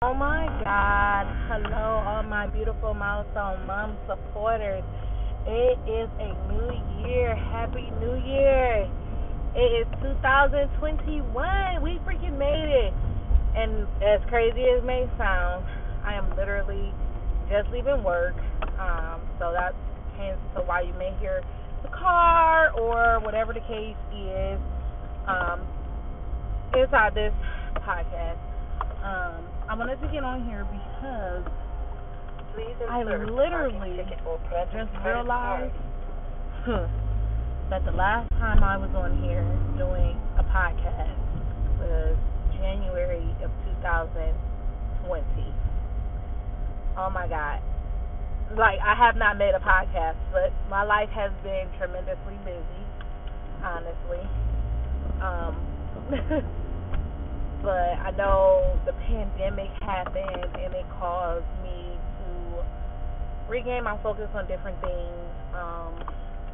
Oh my God. Hello, all my beautiful milestone mom supporters. It is a new year. Happy New Year. It is 2021. We freaking made it. And as crazy as may sound, I am literally just leaving work. Um, so that's hence to why you may hear the car or whatever the case is um, inside this podcast. Um, I wanted to get on here because I literally just realized that the last time I was on here doing a podcast was January of 2020. Oh my God. Like, I have not made a podcast, but my life has been tremendously busy, honestly. Um, but I know the pandemic happened and it caused me to regain my focus on different things, um,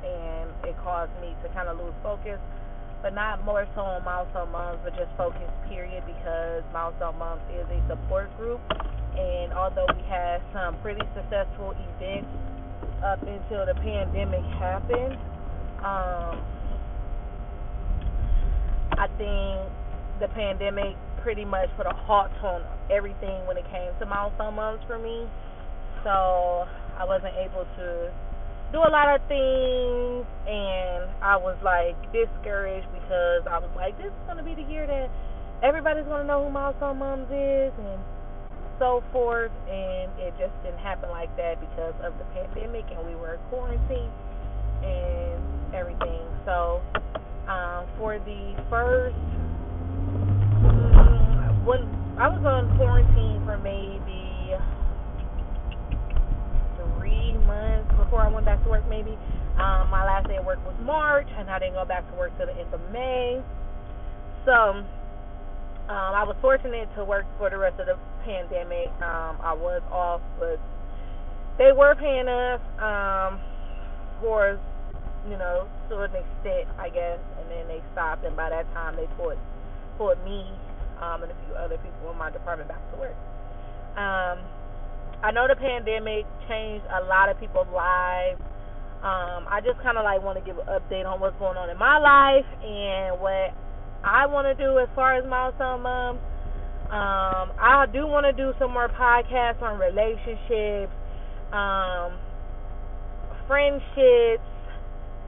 and it caused me to kind of lose focus, but not more so on Milestone Moms, but just focus, period, because Milestone Moms is a support group, and although we had some pretty successful events up until the pandemic happened, um, I think the pandemic pretty much put a halt on everything when it came to milestone moms for me. So I wasn't able to do a lot of things and I was like discouraged because I was like, this is gonna be the year that everybody's gonna know who Milestone Moms is and so forth and it just didn't happen like that because of the pandemic and we were quarantined and everything. So um, for the first when I was on quarantine for maybe three months before I went back to work, maybe. Um, my last day of work was March, and I didn't go back to work till the end of May. So um, I was fortunate to work for the rest of the pandemic. Um, I was off, but they were paying us um, for, you know, to an extent, I guess. And then they stopped, and by that time they put put me um, and a few other people in my department back to work. Um, I know the pandemic changed a lot of people's lives. Um, I just kind of like want to give an update on what's going on in my life and what I want to do as far as milestone moms. Um, I do want to do some more podcasts on relationships, um, friendships,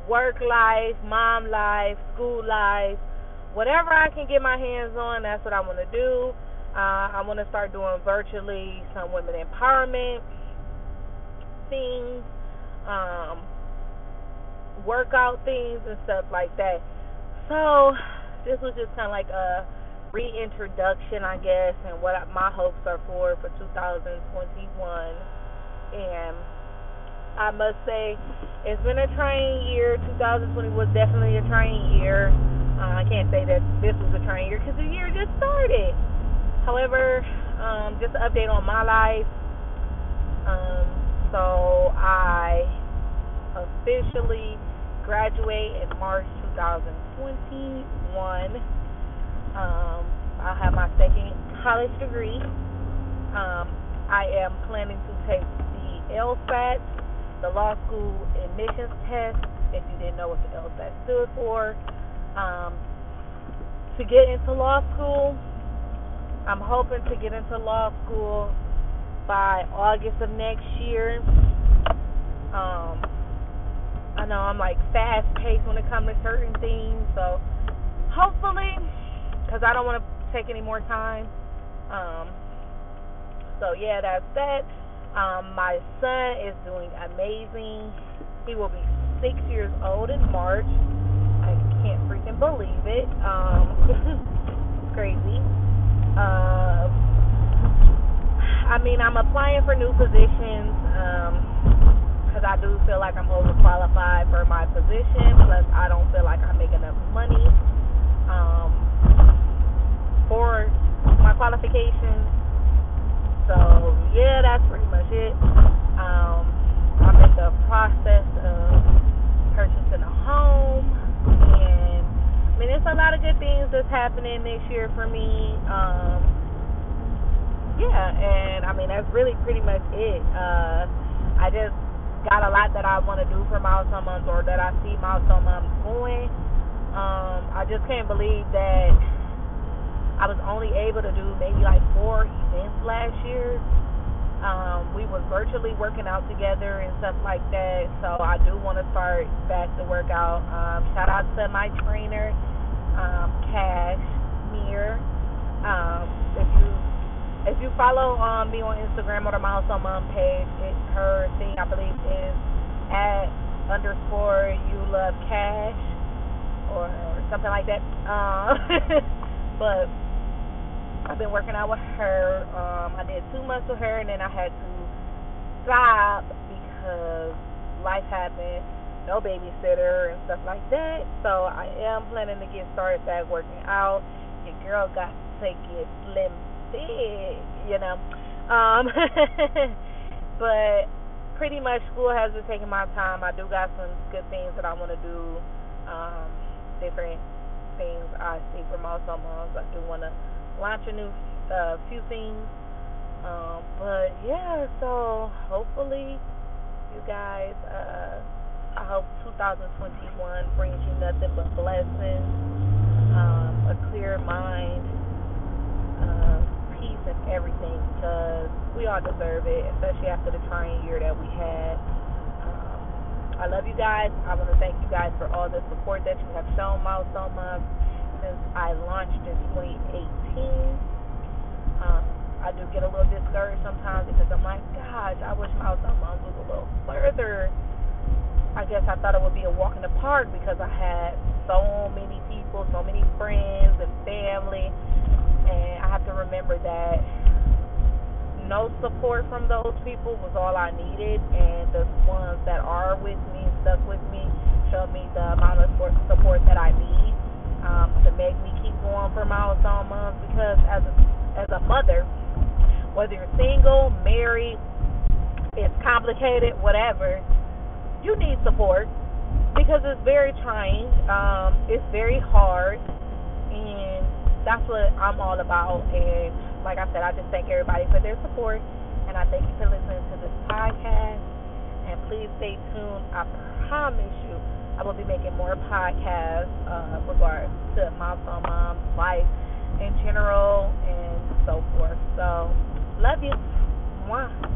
work life, mom life, school life, whatever I can get my hands on, that's what I want to do. Uh, I want to start doing virtually some women empowerment things, um, workout things, and stuff like that. So this was just kind of like a reintroduction, I guess, and what my hopes are for for 2021. And I must say, it's been a trying year. 2020 was definitely a trying year. Uh, I can't say that this was a trying year because the year just started. However, um, just an update on my life. Um, so I officially graduate in March 2021. Um, I'll have my second college degree. Um, I am planning to take the LSAT, the law school admissions test. If you didn't know what the LSAT stood for, um, to get into law school. I'm hoping to get into law school by August of next year. Um, I know I'm like fast paced when it comes to certain things, so hopefully, because I don't want to take any more time. Um, so yeah, that's that. Um, my son is doing amazing. He will be six years old in March can't believe it. Um, it's crazy. Uh, I mean, I'm applying for new positions because um, I do feel like I'm overqualified for my position. Plus, I don't feel like I make enough money um, for my qualifications. So, yeah, that's pretty much it. Um, I'm in the process of purchasing a home. I mean, there's a lot of good things that's happening this year for me. Um, yeah, and I mean, that's really pretty much it. Uh, I just got a lot that I want to do for Milestone Moms or that I see Milestone Moms doing. Um, I just can't believe that I was only able to do maybe like four events last year. Um, we were virtually working out together and stuff like that. So I do want to start back to work out. Um, shout out to my trainer, um, Cash Mir. Um, if you if you follow um, me on Instagram or the Milestone Mom page, it's her thing I believe is at underscore you love cash or, or something like that. Um, but I've been working out with her. Um, I did two months with her, and then I had to stop because life happened. No babysitter and stuff like that. So I am planning to get started back working out. Your girl got to get slim fit, you know. Um, but pretty much school has been taking my time. I do got some good things that I want to do. Um, different things I see from also moms. I do want to launch a new uh, few things. Um, but yeah, so hopefully you guys, uh, I hope 2021 brings you nothing but blessings, um, a clear mind, uh, peace, and everything because we all deserve it, especially after the trying year that we had. Um, I love you guys. I want to thank you guys for all the support that you have shown Milestone Moms since I launched in 2018. Um, I do get a little discouraged sometimes because I'm like, gosh, I wish Milestone Moms was a little further. Guess I thought it would be a walk in the park because I had so many people, so many friends and family, and I have to remember that no support from those people was all I needed, and the ones that are with me, stuck with me, show me the amount of support that I need um, to make me keep going for milestone moms because as a as a mother, whether you're single, married, it's complicated, whatever, you need support because it's very trying. Um, it's very hard, and that's what I'm all about. And like I said, I just thank everybody for their support, and I thank you for listening to this podcast. And please stay tuned. I promise you I will be making more podcasts uh, regards to moms, life in general, and so forth. So, love you. Mwah.